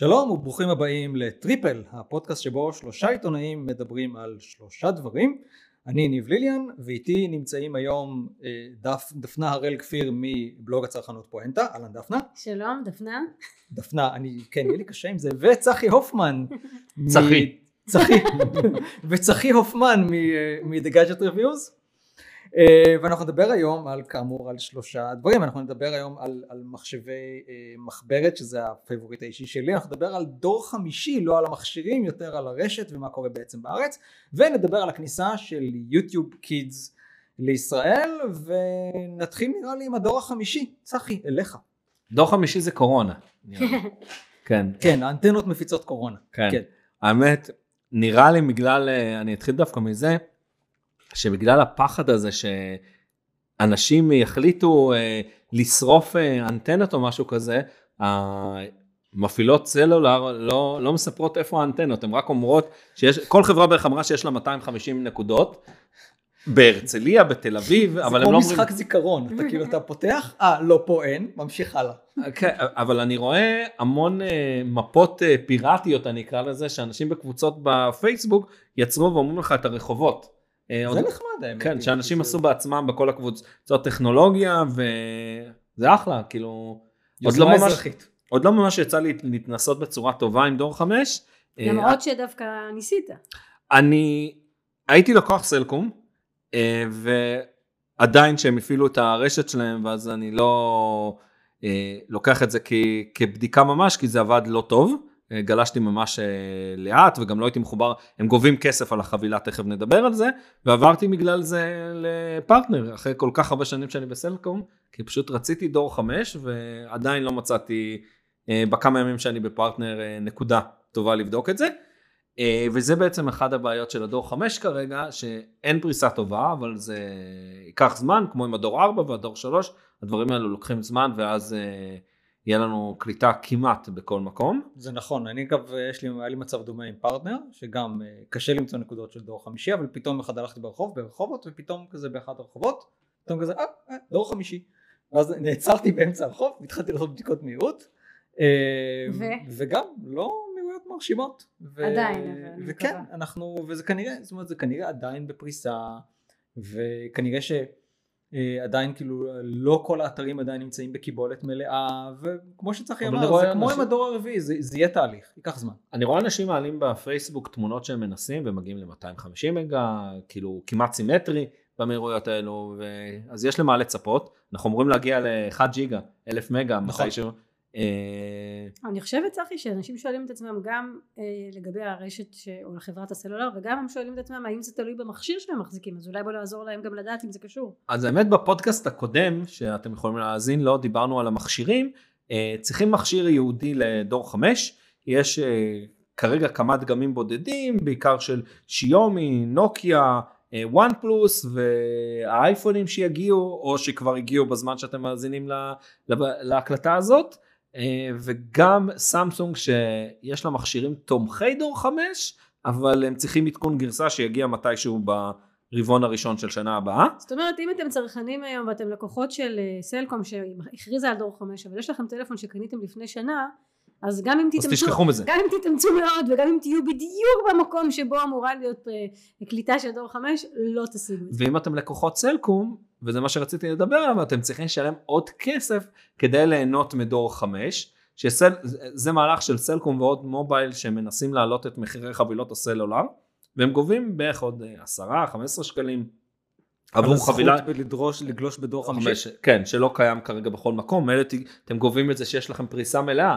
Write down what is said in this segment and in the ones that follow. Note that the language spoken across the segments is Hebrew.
שלום וברוכים הבאים לטריפל, הפודקאסט שבו שלושה עיתונאים מדברים על שלושה דברים. אני ניב ליליאן ואיתי נמצאים היום אה, דפ, דפנה הראל כפיר מבלוג הצרכנות פואנטה, אהלן דפנה. שלום, דפנה. דפנה, אני, כן, יהיה לי קשה עם זה, וצחי הופמן. צחי. צחי. וצחי הופמן מ-The Gadget Reviews. אה, ואנחנו נדבר היום על כאמור על שלושה דברים. אנחנו נדבר היום על, על מחשבי אה, מחברת שזה ה favorite האישי שלי. אנחנו נדבר על דור חמישי לא על המכשירים יותר על הרשת ומה קורה בעצם בארץ. ונדבר על הכניסה של יוטיוב קידס לישראל. ונתחיל נראה לי עם הדור החמישי. צחי אליך. דור חמישי זה קורונה. כן. כן האנטנות מפיצות קורונה. כן. כן. האמת נראה לי בגלל אה, אני אתחיל דווקא מזה שבגלל הפחד הזה שאנשים יחליטו אה, לשרוף אה, אנטנות או משהו כזה, המפעילות סלולר לא, לא מספרות איפה האנטנות, הן רק אומרות שיש, כל חברה בערך אמרה שיש לה 250 נקודות. בהרצליה, בתל אביב, אבל הם לא אומרים... זה כמו משחק זיכרון, אתה כאילו, אתה פותח, אה, לא, פה אין, ממשיך הלאה. כן, אבל אני רואה המון אה, מפות אה, פיראטיות, אני אקרא לזה, שאנשים בקבוצות בפייסבוק יצרו ואומרים לך את הרחובות. אה, זה עוד... נחמד האמת. כן, שאנשים עשו בעצמם בכל הקבוצות טכנולוגיה, וזה אחלה, כאילו... עוד לא ממש... עוד לא ממש יצא לי להתנסות בצורה טובה עם דור 5. אה, למרות uh, שדווקא ניסית. אני הייתי לקוח סלקום, ועדיין שהם הפעילו את הרשת שלהם, ואז אני לא לוקח את זה כ, כבדיקה ממש, כי זה עבד לא טוב. גלשתי ממש אה, לאט וגם לא הייתי מחובר, הם גובים כסף על החבילה, תכף נדבר על זה, ועברתי בגלל זה לפרטנר, אחרי כל כך הרבה שנים שאני בסלקום, כי פשוט רציתי דור 5 ועדיין לא מצאתי אה, בכמה ימים שאני בפרטנר אה, נקודה טובה לבדוק את זה. וזה בעצם אחד הבעיות של הדור 5 כרגע, שאין פריסה טובה, אבל זה ייקח זמן, כמו עם הדור 4 והדור 3, הדברים האלו לוקחים זמן ואז יהיה לנו קליטה כמעט בכל מקום. זה נכון, אני אגב, יש לי, היה לי מצב דומה עם פרטנר, שגם אה, קשה למצוא נקודות של דור חמישי, אבל פתאום אחד הלכתי ברחוב, ברחובות, ופתאום כזה באחד הרחובות, פתאום כזה, אה, אה דור חמישי. ואז נעצרתי באמצע הרחוב, התחלתי לעשות בדיקות מהירות, אה, ו... וגם לא מהירויות מרשימות. ו... עדיין, אבל וכן, אנחנו, וזה כנראה, זאת אומרת, זה כנראה עדיין בפריסה, וכנראה ש... אה, עדיין כאילו לא כל האתרים עדיין נמצאים בקיבולת מלאה וכמו שצריך אמר זה כמו עם הדור הרביעי זה, זה יהיה תהליך ייקח זמן. אני רואה אנשים מעלים בפייסבוק תמונות שהם מנסים ומגיעים ל-250 מגה כאילו כמעט סימטרי במהירויות האלו ו... אז יש למה לצפות אנחנו אמורים להגיע ל-1 ג'יגה 1000 מגה נכון. מתישהו אני חושבת צחי שאנשים שואלים את עצמם גם אה, לגבי הרשת או לחברת הסלולר וגם הם שואלים את עצמם האם זה תלוי במכשיר שהם מחזיקים אז אולי בוא נעזור להם גם לדעת אם זה קשור. אז האמת בפודקאסט הקודם שאתם יכולים להאזין לו דיברנו על המכשירים אה, צריכים מכשיר ייעודי לדור 5 יש כרגע כמה דגמים בודדים בעיקר של שיומי נוקיה וואן פלוס והאייפונים שיגיעו או שכבר הגיעו בזמן שאתם מאזינים להקלטה הזאת אה, וגם סמסונג שיש לה מכשירים תומכי דור 5 אבל הם צריכים עדכון גרסה שיגיע מתישהו ברבעון הראשון של שנה הבאה. זאת אומרת אם אתם צרכנים היום ואתם לקוחות של אה, סלקום שהכריזה על דור 5 אבל יש לכם טלפון שקניתם לפני שנה אז גם אם תתאמצו, גם אם תתאמצו מאוד וגם אם תהיו בדיוק במקום שבו אמורה להיות אה, קליטה של דור 5 לא תשיגו את זה. ואם אתם לקוחות סלקום וזה מה שרציתי לדבר עליו אתם צריכים לשלם עוד כסף כדי ליהנות מדור 5 שזה מהלך של סלקום ועוד מובייל שמנסים להעלות את מחירי חבילות הסלולר והם גובים בערך עוד 10-15 שקלים עבור חבילה... על הזכות לדרוש, לגלוש בדור חמש. כן, שלא קיים כרגע בכל מקום, אלה אתם גובים את זה שיש לכם פריסה מלאה.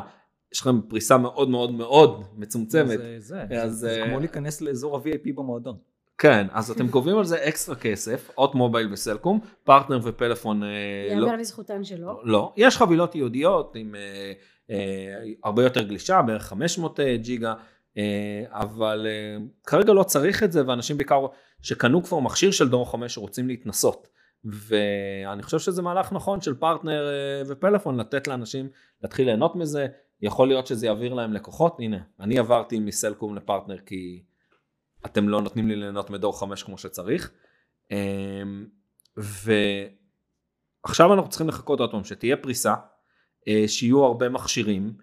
יש לכם פריסה מאוד מאוד מאוד מצומצמת. זה, זה, אז, זה, זה כמו להיכנס לאזור ה-VIP במועדון. כן, אז אתם גובים על זה אקסטרה כסף, הוט מובייל וסלקום, פרטנר ופלאפון. יאמר לא, לזכותן שלו. לא, יש חבילות ייעודיות עם אה, אה, הרבה יותר גלישה, בערך 500 אה, ג'יגה, אה, אבל אה, כרגע לא צריך את זה, ואנשים בעיקר שקנו כבר מכשיר של דור 5 רוצים להתנסות. ואני חושב שזה מהלך נכון של פרטנר אה, ופלאפון, לתת לאנשים להתחיל ליהנות מזה, יכול להיות שזה יעביר להם לקוחות, הנה, אני עברתי מסלקום לפרטנר כי אתם לא נותנים לי ליהנות מדור 5 כמו שצריך. אמ, ועכשיו אנחנו צריכים לחכות עוד פעם שתהיה פריסה, אה, שיהיו הרבה מכשירים,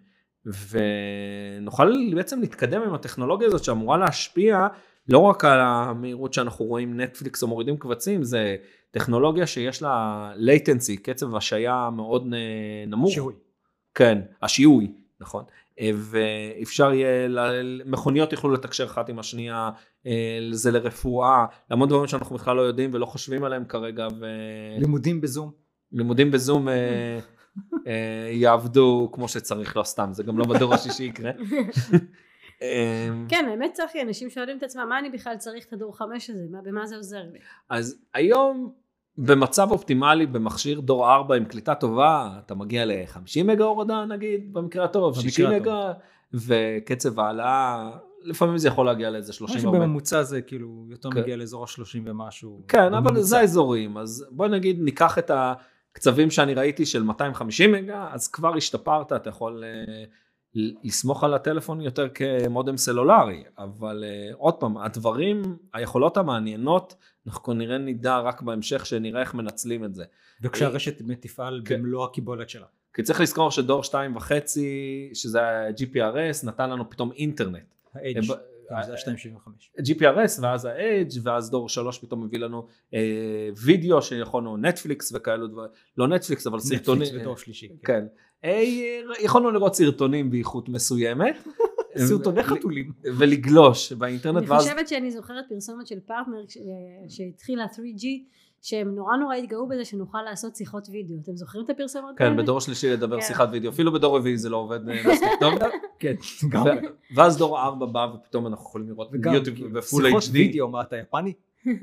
ונוכל בעצם להתקדם עם הטכנולוגיה הזאת שאמורה להשפיע לא רק על המהירות שאנחנו רואים נטפליקס או מורידים קבצים, זה טכנולוגיה שיש לה latency, קצב השעיה מאוד נמוך. שיהוי. כן, השיהוי, נכון. ואפשר יהיה, מכוניות יוכלו לתקשר אחת עם השנייה, זה לרפואה, להמון דברים שאנחנו בכלל לא יודעים ולא חושבים עליהם כרגע. ו... לימודים בזום. לימודים בזום אה, אה, יעבדו כמו שצריך, לא סתם, זה גם לא בדור השישי יקרה. כן, האמת צחי, אנשים שואלים את עצמם, מה אני בכלל צריך את הדור חמש הזה, במה זה עוזר לי? אז היום במצב אופטימלי במכשיר דור 4 עם קליטה טובה, אתה מגיע ל-50 מגה הורדה נגיד, במקרה הטוב, 60 מגה, וקצב העלאה, לפעמים זה יכול להגיע לאיזה 30 משהו בממוצע זה כאילו יותר כן. מגיע לאזור ה-30 ומשהו. כן, אבל זה האזורים, אז בוא נגיד ניקח את הקצבים שאני ראיתי של 250 מגה, אז כבר השתפרת, אתה יכול אה, לסמוך על הטלפון יותר כמודם סלולרי, אבל uh, עוד פעם, הדברים, היכולות המעניינות, אנחנו כנראה נדע רק בהמשך שנראה איך מנצלים את זה. וכשהרשת תפעל כן. במלוא הקיבולת שלה. כי צריך לזכור שדור שתיים וחצי, שזה ה-GPRS, נתן לנו פתאום אינטרנט. ה-Edge. זה ה-275. GPRS ואז ה-Edge ואז דור 3 פתאום מביא לנו אה, וידאו שיכולנו נטפליקס וכאלו דברים, לא נטפליקס אבל סרטונים. נטפליקס בדור שלישי. כן. כן. אה, יכולנו לראות סרטונים באיכות מסוימת. סרטוני חתולים. ולגלוש באינטרנט. אני חושבת שאני זוכרת פרסומת של פרטנר שהתחילה 3G. שהם נורא נורא התגאו בזה שנוכל לעשות שיחות וידאו. אתם זוכרים את הפרסומות כן, בדור שלישי לדבר כן. שיחת וידאו. אפילו בדור רביעי זה לא עובד אה, מספיק טוב. כן, גם. ואז דור ארבע בא ופתאום אנחנו יכולים לראות יוטיוב ב-full HD. שיחות וידאו, מה אתה יפני?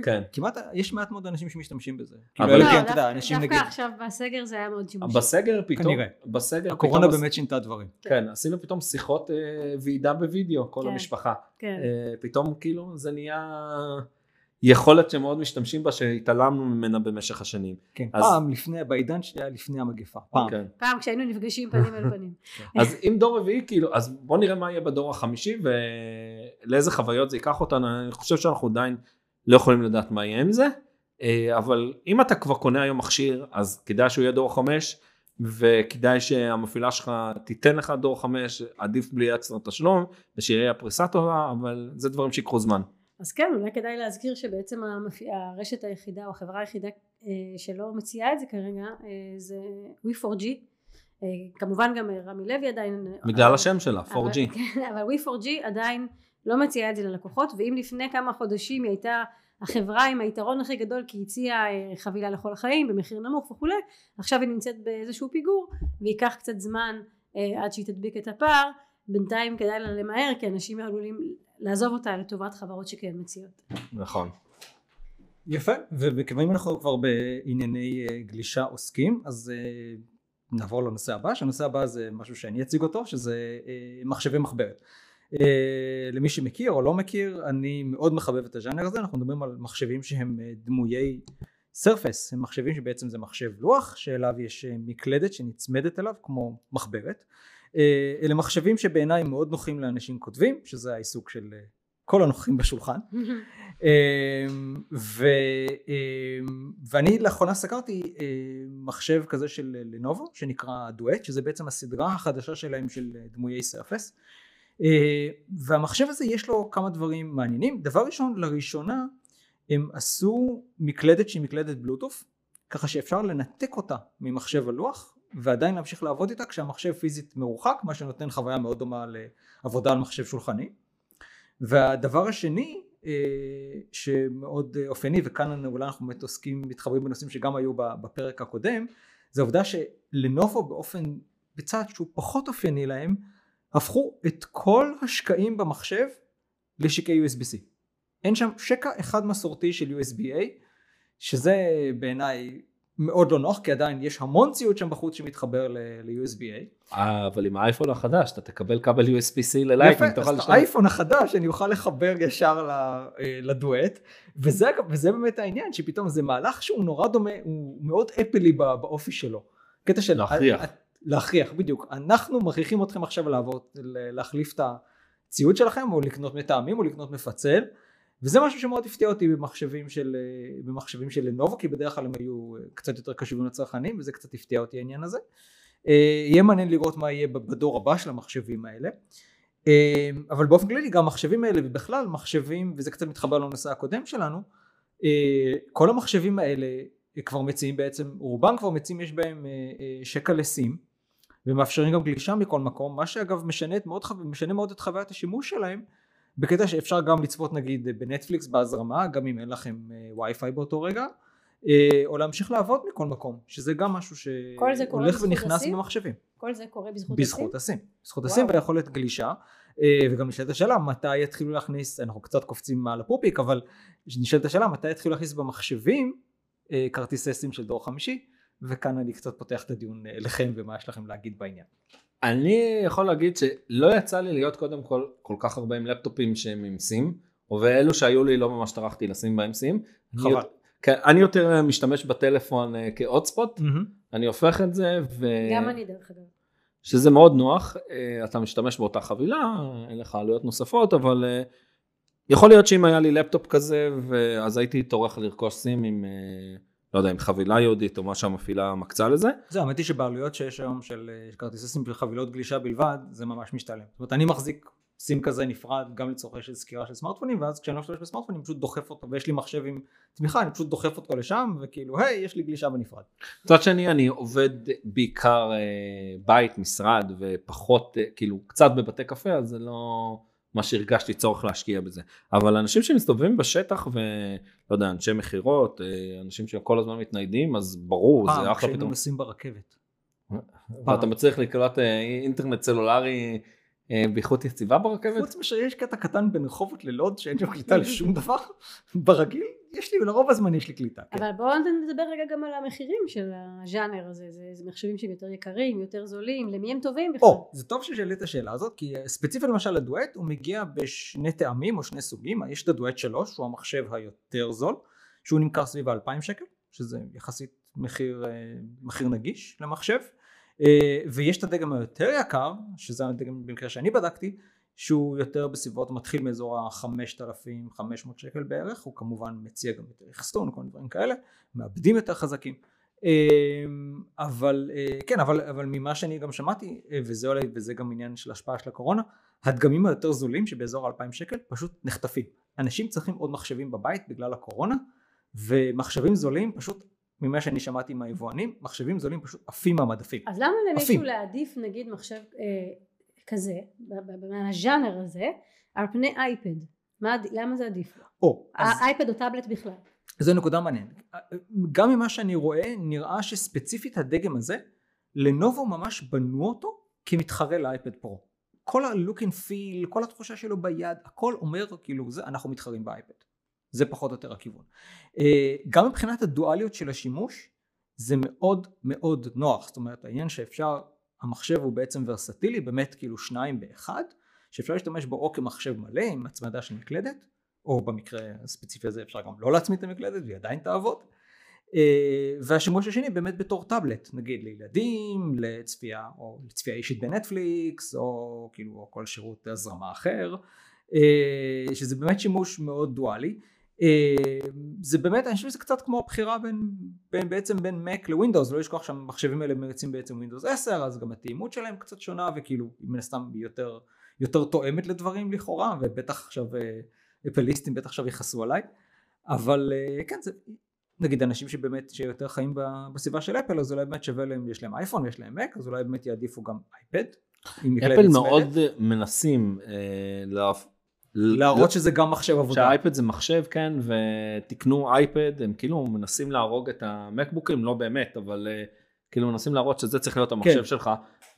כן. כמעט, יש מעט מאוד אנשים שמשתמשים בזה. אבל כאילו, לא, דווקא עכשיו בסגר זה היה מאוד שימושי. בסגר פתאום, כנראה. בסגר הקורונה באמת שינתה דברים. כן, עשינו פתאום שיחות אה, ועידה בווידאו, כל כן, המשפחה. כן. אה, פתאום כאילו זה נהיה... יכולת שמאוד משתמשים בה שהתעלמנו ממנה במשך השנים. כן, אז... פעם לפני, בעידן שהיה לפני המגפה, פעם. כן. פעם כשהיינו נפגשים פנים אל פנים. כן. אז אם דור רביעי כאילו, אז בוא נראה מה יהיה בדור החמישי ולאיזה חוויות זה ייקח אותנו, אני חושב שאנחנו עדיין לא יכולים לדעת מה יהיה עם זה, אה, אבל אם אתה כבר קונה היום מכשיר, אז כדאי שהוא יהיה דור חמש, וכדאי שהמפעילה שלך תיתן לך דור חמש, עדיף בלי אקסטרה תשלום, ושיהיה הפריסה טובה, אבל זה דברים שיקחו זמן. אז כן, אולי כדאי להזכיר שבעצם הרשת היחידה או החברה היחידה אה, שלא מציעה את זה כרגע אה, זה We4G אה, כמובן גם רמי לוי עדיין בגלל השם שלה 4G אבל, כן, אבל We4G עדיין לא מציעה את זה ללקוחות ואם לפני כמה חודשים היא הייתה החברה עם היתרון הכי גדול כי היא הציעה חבילה לכל החיים במחיר נמוך וכולי עכשיו היא נמצאת באיזשהו פיגור וייקח קצת זמן עד שהיא תדביק את הפער בינתיים כדאי לה למהר כי אנשים עלולים לעזוב אותה לטובת חברות שכן מציעות. נכון. יפה, וכיוון אנחנו כבר בענייני אה, גלישה עוסקים, אז אה, נעבור לנושא הבא, שהנושא הבא זה משהו שאני אציג אותו, שזה אה, מחשבי מחברת. למי שמכיר או לא מכיר, אני מאוד מחבב את הז'אנר הזה, אנחנו מדברים על מחשבים שהם דמויי סרפס, הם מחשבים שבעצם זה מחשב לוח, שאליו יש מקלדת שנצמדת אליו כמו מחברת. אה, אלה מחשבים שבעיניי מאוד נוחים לאנשים כותבים שזה העיסוק של אה, כל הנוכחים בשולחן אה, ו, ואני לאחרונה סקרתי מחשב כזה של לנובו שנקרא דואט שזה בעצם הסדרה החדשה שלהם של דמויי סרפס והמחשב הזה יש לו כמה דברים מעניינים. דבר ראשון לראשונה הם עשו מקלדת שהיא מקלדת בלוטוף ככה שאפשר לנתק אותה ממחשב הלוח ועדיין להמשיך לעבוד איתה כשהמחשב פיזית מרוחק מה שנותן חוויה מאוד דומה לעבודה על מחשב שולחני. והדבר השני אה, שמאוד אופייני וכאן אולי אנחנו באמת עוסקים מתחברים בנושאים שגם היו בפרק הקודם זה העובדה שלנובו באופן בצעד שהוא פחות אופייני להם הפכו את כל השקעים במחשב לשקעי USB-C אין שם שקע אחד מסורתי של USB-A שזה בעיניי מאוד לא נוח כי עדיין יש המון ציוד שם בחוץ שמתחבר ל-USB-A. אבל עם האייפון החדש אתה תקבל כבל USB-C ללייטינג. יפה, אז האייפון החדש אני אוכל לחבר ישר אה, לדואט וזה, וזה באמת העניין שפתאום זה מהלך שהוא נורא דומה הוא מאוד אפלי באופי שלו. קטע של להכריח. להכריח בדיוק אנחנו מכריחים אתכם עכשיו לעבור להחליף את הציוד שלכם או לקנות מטעמים או לקנות מפצל. וזה משהו שמאוד הפתיע אותי במחשבים של, אה, במחשבים של לנובו כי בדרך כלל הם היו אה, קצת יותר קשובים לצרכנים וזה קצת הפתיע אותי העניין הזה יהיה מעניין לראות מה יהיה בדור הבא של המחשבים האלה. אבל באופן כללי גם המחשבים האלה ובכלל מחשבים וזה קצת מתחבר לנושא הקודם שלנו כל המחשבים האלה כבר מציעים בעצם רובם כבר מציעים יש בהם שקע לסים ומאפשרים גם גלישה מכל מקום מה שאגב משנה מאוד, משנה מאוד את חוויית השימוש שלהם בקטע שאפשר גם לצפות נגיד בנטפליקס בהזרמה גם אם אין לכם וי-פיי באותו רגע או להמשיך לעבוד מכל מקום שזה גם משהו שהולך ונכנס עם המחשבים כל זה קורה בזכות, בזכות הסים בזכות הסים ויכולת גלישה. וגם נשאלת השאלה מתי יתחילו להכניס אנחנו קצת קופצים מעל הפופיק אבל נשאלת השאלה מתי יתחילו להכניס במחשבים כרטיסי סים של דור חמישי וכאן אני קצת פותח את הדיון לכם ומה יש לכם להגיד בעניין. אני יכול להגיד שלא יצא לי להיות קודם כל כל כך הרבה עם לפטופים שהם עם סים ואלו שהיו לי לא ממש טרחתי לשים בהם סים. חבל. אני, כן, אני יותר משתמש בטלפון כהוט ספוט, mm-hmm. אני הופך את זה ו... גם אני דרך אגב. שזה מאוד נוח, אתה משתמש באותה חבילה, אין לך עלויות נוספות, אבל יכול להיות שאם היה לי לפטופ כזה, אז הייתי טורח לרכוש סים עם לא יודע, עם חבילה יהודית או מה שהמפעילה מקצה לזה. זה האמת היא שבעלויות שיש היום של כרטיסי סים וחבילות גלישה בלבד, זה ממש משתלם. זאת אומרת, אני מחזיק סים כזה נפרד גם לצורכי של סקירה של סמארטפונים, ואז כשאני לא משתמש בסמארטפונים, אני פשוט דוחף אותו, ויש לי מחשב עם תמיכה, אני פשוט דוחף אותו לשם, וכאילו, היי, יש לי גלישה בנפרד. מצד שני, אני עובד בעיקר אה, בית, משרד, ופחות, אה, כאילו, קצת בבתי קפה, אז זה לא... מה שהרגשתי צורך להשקיע בזה. אבל אנשים שמסתובבים בשטח ולא יודע, אנשי מכירות, אה, אנשים שכל הזמן מתניידים, אז ברור, פעם, זה אחלה פתאום. פעם כשהיינו נוסעים ברכבת. ואתה מצליח לקלוט אה, אינטרנט סלולרי אה, באיכות יציבה ברכבת? חוץ משהש קטע קטן בין רחובות ללוד שאין שם קליטה לשום דבר, ברגיל יש לי, לרוב הזמן יש לי קליטה. כן. אבל בואו נדבר רגע גם על המחירים של הז'אנר הזה, זה, זה מחשבים שהם יותר יקרים, יותר זולים, למי הם טובים בכלל? או, זה טוב ששאלת את השאלה הזאת, כי ספציפית למשל הדואט הוא מגיע בשני טעמים או שני סוגים, יש את הדואט 3 שהוא המחשב היותר זול, שהוא נמכר סביב ה-2000 שקל, שזה יחסית מחיר, מחיר נגיש למחשב. ויש את הדגם היותר יקר, שזה הדגם במקרה שאני בדקתי, שהוא יותר בסביבות מתחיל מאזור ה-5500 שקל בערך, הוא כמובן מציע גם יותר אחסון, כל מיני דברים כאלה, מעבדים יותר חזקים. אבל כן, אבל, אבל ממה שאני גם שמעתי, וזה אולי, וזה גם עניין של השפעה של הקורונה, הדגמים היותר זולים שבאזור 2000 שקל פשוט נחטפים. אנשים צריכים עוד מחשבים בבית בגלל הקורונה, ומחשבים זולים פשוט ממה שאני שמעתי מהיבואנים, מחשבים זולים פשוט עפים מהמדפים. אז למה למישהו להעדיף נגיד מחשב אה, כזה, מהז'אנר הזה, על פני אייפד? מה, למה זה עדיף? או, אייפד או טאבלט בכלל. זו נקודה מעניינת. גם ממה שאני רואה, נראה שספציפית הדגם הזה, לנובו ממש בנו אותו כמתחרה לאייפד פרו. כל ה-look and feel, כל התחושה שלו ביד, הכל אומר כאילו זה, אנחנו מתחרים באייפד. זה פחות או יותר הכיוון. אה, גם מבחינת הדואליות של השימוש זה מאוד מאוד נוח, זאת אומרת העניין שאפשר, המחשב הוא בעצם ורסטילי, באמת כאילו שניים באחד, שאפשר להשתמש בו או כמחשב מלא עם הצמדה של מקלדת, או במקרה הספציפי הזה אפשר גם לא להצמיד את המקלדת והיא עדיין תעבוד. אה, והשימוש השני באמת בתור טאבלט, נגיד לילדים, לצפייה, או לצפייה אישית בנטפליקס, או כאילו או כל שירות הזרמה אחר, אה, שזה באמת שימוש מאוד דואלי. זה באמת אני חושב שזה קצת כמו הבחירה בין, בין בעצם בין Mac לווינדוס לא לשכוח שהמחשבים האלה מריצים בעצם ווינדוס 10 אז גם התאימות שלהם קצת שונה וכאילו מן הסתם יותר, יותר תואמת לדברים לכאורה ובטח עכשיו אה, אפליסטים בטח עכשיו יכעסו עליי. אבל אה, כן זה נגיד אנשים שבאמת שיותר חיים בסביבה של אפל אז אולי באמת שווה להם יש להם אייפון ויש להם Mac אז אולי באמת יעדיפו גם אייפד אפל מאוד מנסים אה, להראות שזה גם מחשב עבודה. שהאייפד זה מחשב כן ותקנו אייפד הם כאילו מנסים להרוג את המקבוקים לא באמת אבל uh, כאילו מנסים להראות שזה צריך להיות המחשב כן. שלך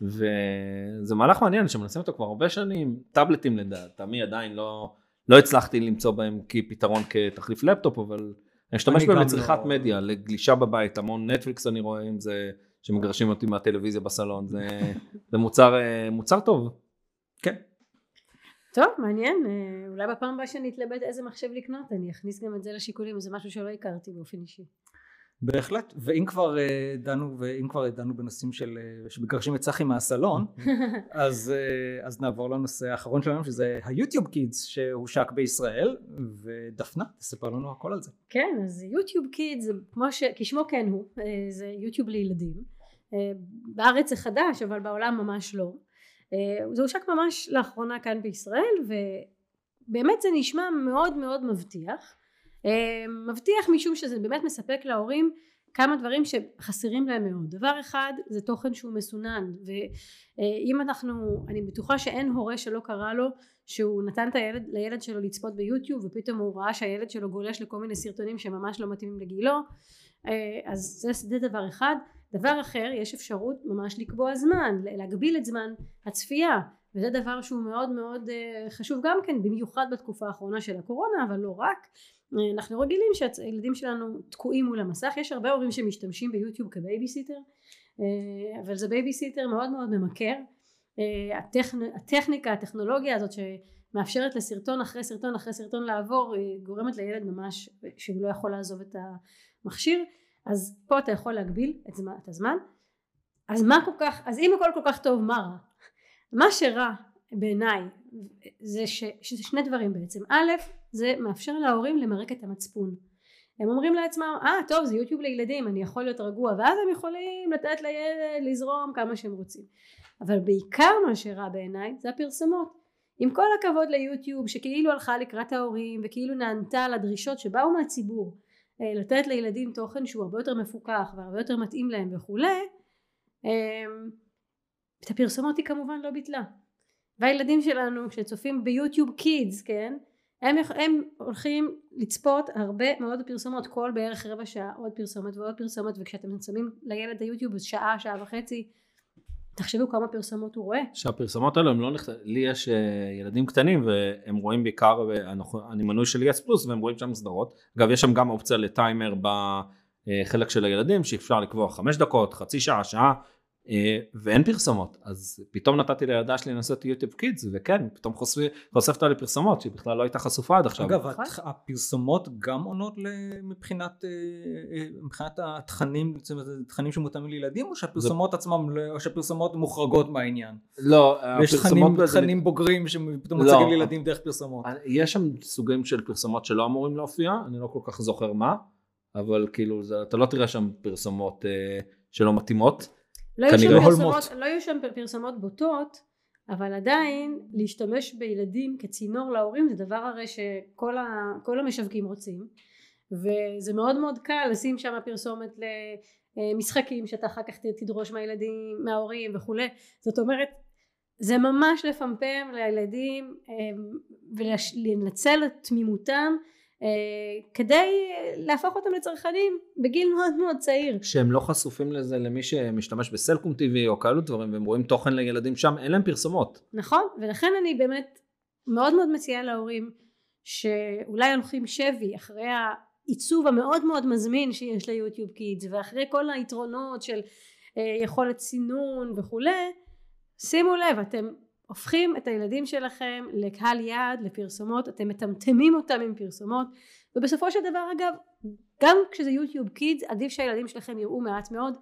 וזה מהלך מעניין שמנסים אותו כבר הרבה שנים טאבלטים לדעתי עדיין לא לא הצלחתי למצוא בהם כפתרון כתחליף לפטופ אבל אני אשתמש בהם לצריכת לא... מדיה לגלישה בבית המון נטפליקס אני רואה אם זה שמגרשים אותי מהטלוויזיה בסלון זה, זה מוצר אה, מוצר טוב. כן. טוב מעניין אה, אולי בפעם הבאה שאני אתלבט איזה מחשב לקנות אני אכניס גם את זה לשיקולים זה משהו שלא הכרתי באופן אישי. בהחלט ואם כבר אה, דנו ואם כבר דנו בנושאים של אה, שמגרשים את צחי מהסלון אז, אז נעבור לנושא האחרון שלנו שזה היוטיוב קידס שהושק בישראל ודפנה תספר לנו הכל על זה. כן אז יוטיוב קידס כמו שכשמו כן הוא זה יוטיוב לילדים בארץ זה חדש אבל בעולם ממש לא זה הושק ממש לאחרונה כאן בישראל ובאמת זה נשמע מאוד מאוד מבטיח. מבטיח משום שזה באמת מספק להורים כמה דברים שחסרים להם מאוד. דבר אחד זה תוכן שהוא מסונן ואם אנחנו אני בטוחה שאין הורה שלא קרא לו שהוא נתן את הילד, לילד שלו לצפות ביוטיוב ופתאום הוא ראה שהילד שלו גולש לכל מיני סרטונים שממש לא מתאימים לגילו אז זה, זה דבר אחד דבר אחר יש אפשרות ממש לקבוע זמן להגביל את זמן הצפייה וזה דבר שהוא מאוד מאוד חשוב גם כן במיוחד בתקופה האחרונה של הקורונה אבל לא רק. אנחנו רגילים שהילדים שלנו תקועים מול המסך יש הרבה הורים שמשתמשים ביוטיוב כבייביסיטר אבל זה בייביסיטר מאוד מאוד ממכר. הטכנ... הטכניקה הטכנולוגיה הזאת שמאפשרת לסרטון אחרי סרטון אחרי סרטון לעבור גורמת לילד ממש שהוא לא יכול לעזוב את המכשיר אז פה אתה יכול להגביל את, זמן, את הזמן. אז מה כל כך אז אם הכל כל כך טוב מה רע? מה שרע בעיניי זה ש, שזה שני דברים בעצם. א' זה מאפשר להורים למרק את המצפון. הם אומרים לעצמם אה ah, טוב זה יוטיוב לילדים אני יכול להיות רגוע. ואז הם יכולים לתת לילד לזרום כמה שהם רוצים. אבל בעיקר מה שרע בעיניי זה הפרסומות. עם כל הכבוד ליוטיוב שכאילו הלכה לקראת ההורים וכאילו נענתה לדרישות שבאו מהציבור לתת לילדים תוכן שהוא הרבה יותר מפוקח והרבה יותר מתאים להם וכולי אמ, את הפרסומות היא כמובן לא ביטלה. והילדים שלנו כשצופים ביוטיוב קידס כן הם, הם הולכים לצפות הרבה מאוד פרסומות כל בערך רבע שעה עוד פרסומת ועוד פרסומת וכשאתם שמים לילד היוטיוב שעה שעה וחצי תחשבו כמה פרסומות הוא רואה. שהפרסומות האלו הם לא נכתב, לי יש אה, ילדים קטנים והם רואים בעיקר, אני מנוי של יס פלוס והם רואים שם סדרות, אגב יש שם גם אופציה לטיימר בחלק של הילדים שאפשר לקבוע חמש דקות, חצי שעה, שעה, אה, ואין פרסומות אז פתאום נתתי לילדה שלי לנסות יוטיוב קידס וכן פתאום חושפת אותה לפרסומות שהיא בכלל לא הייתה חשופה עד עכשיו. אגב נכון. הפרסומות גם עונות מבחינת אה, אה, מבחינת התכנים תכנים שמותאמים לילדים או שהפרסומות עצמם לא, או שהפרסומות מוחרגות מהעניין. לא יש תכנים, תכנים בוגרים שפתאום לא, מוצגים לילדים דרך פרסומות. יש שם סוגים של פרסומות שלא אמורים להופיע אני לא כל כך זוכר מה אבל כאילו אתה לא תראה שם פרסומות שלא מתאימות. לא כנראה הולמות. לא יהיו שם פרסומות בוטות אבל עדיין להשתמש בילדים כצינור להורים זה דבר הרי שכל ה, המשווקים רוצים וזה מאוד מאוד קל לשים שם פרסומת למשחקים שאתה אחר כך תדרוש מהילדים מההורים וכולי זאת אומרת זה ממש לפמפם לילדים אה, ולנצל את תמימותם כדי להפוך אותם לצרכנים בגיל מאוד מאוד צעיר. שהם לא חשופים לזה למי שמשתמש בסלקום TV או כאלו דברים והם רואים תוכן לילדים שם אין להם פרסומות. נכון ולכן אני באמת מאוד מאוד מציעה להורים שאולי הולכים שבי אחרי העיצוב המאוד מאוד מזמין שיש ליוטיוב קידס ואחרי כל היתרונות של אה, יכולת סינון וכולי שימו לב אתם הופכים את הילדים שלכם לקהל יעד לפרסומות אתם מטמטמים אותם עם פרסומות ובסופו של דבר אגב גם כשזה יוטיוב קידס עדיף שהילדים שלכם יראו מעט מאוד.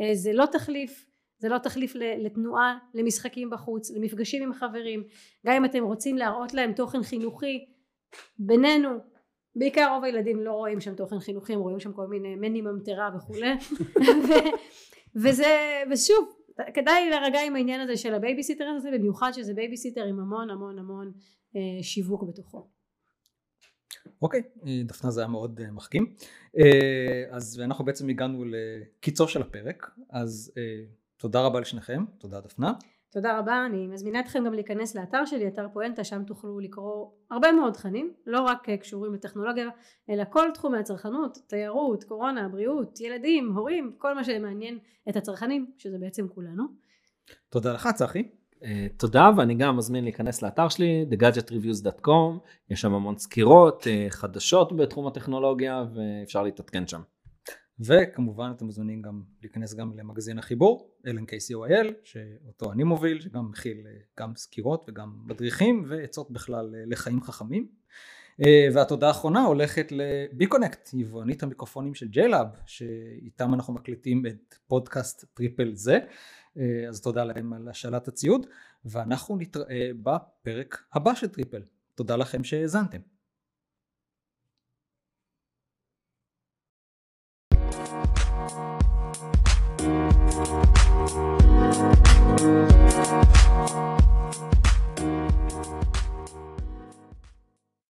אה, זה לא תחליף זה לא תחליף לתנועה למשחקים בחוץ למפגשים עם חברים. גם אם אתם רוצים להראות להם תוכן חינוכי בינינו בעיקר רוב הילדים לא רואים שם תוכן חינוכי הם רואים שם כל מיני מני ממטרה וכולי. וזה ושוב כדאי להירגע עם העניין הזה של הבייביסיטר הזה במיוחד שזה בייביסיטר עם המון המון המון אה, שיווק בתוכו. אוקיי, אה, דפנה זה היה מאוד אה, מחכים. אה, אז אנחנו בעצם הגענו לקיצו של הפרק, אז אה, תודה רבה לשניכם, תודה דפנה. תודה רבה, אני מזמינה אתכם גם להיכנס לאתר שלי, אתר פואנטה, שם תוכלו לקרוא הרבה מאוד תכנים, לא רק אה, קשורים לטכנולוגיה, אלא כל תחומי הצרכנות, תיירות, קורונה, בריאות, ילדים, הורים, כל מה שמעניין את הצרכנים, שזה בעצם כולנו. תודה לך צחי. Uh, תודה ואני גם מזמין להיכנס לאתר שלי thegadgetreviews.com יש שם המון סקירות uh, חדשות בתחום הטכנולוגיה ואפשר להתעדכן שם. וכמובן אתם מוזמנים גם להיכנס גם למגזין החיבור LNKCOIL שאותו אני מוביל שגם מכיל אה, גם סקירות וגם מדריכים ועצות בכלל אה, לחיים חכמים. אה, והתודה האחרונה הולכת לביקונקט יבואנית המיקרופונים של JLab שאיתם אנחנו מקליטים את פודקאסט טריפל זה. אז תודה להם על השאלת הציוד ואנחנו נתראה בפרק הבא של טריפל. תודה לכם שהאזנתם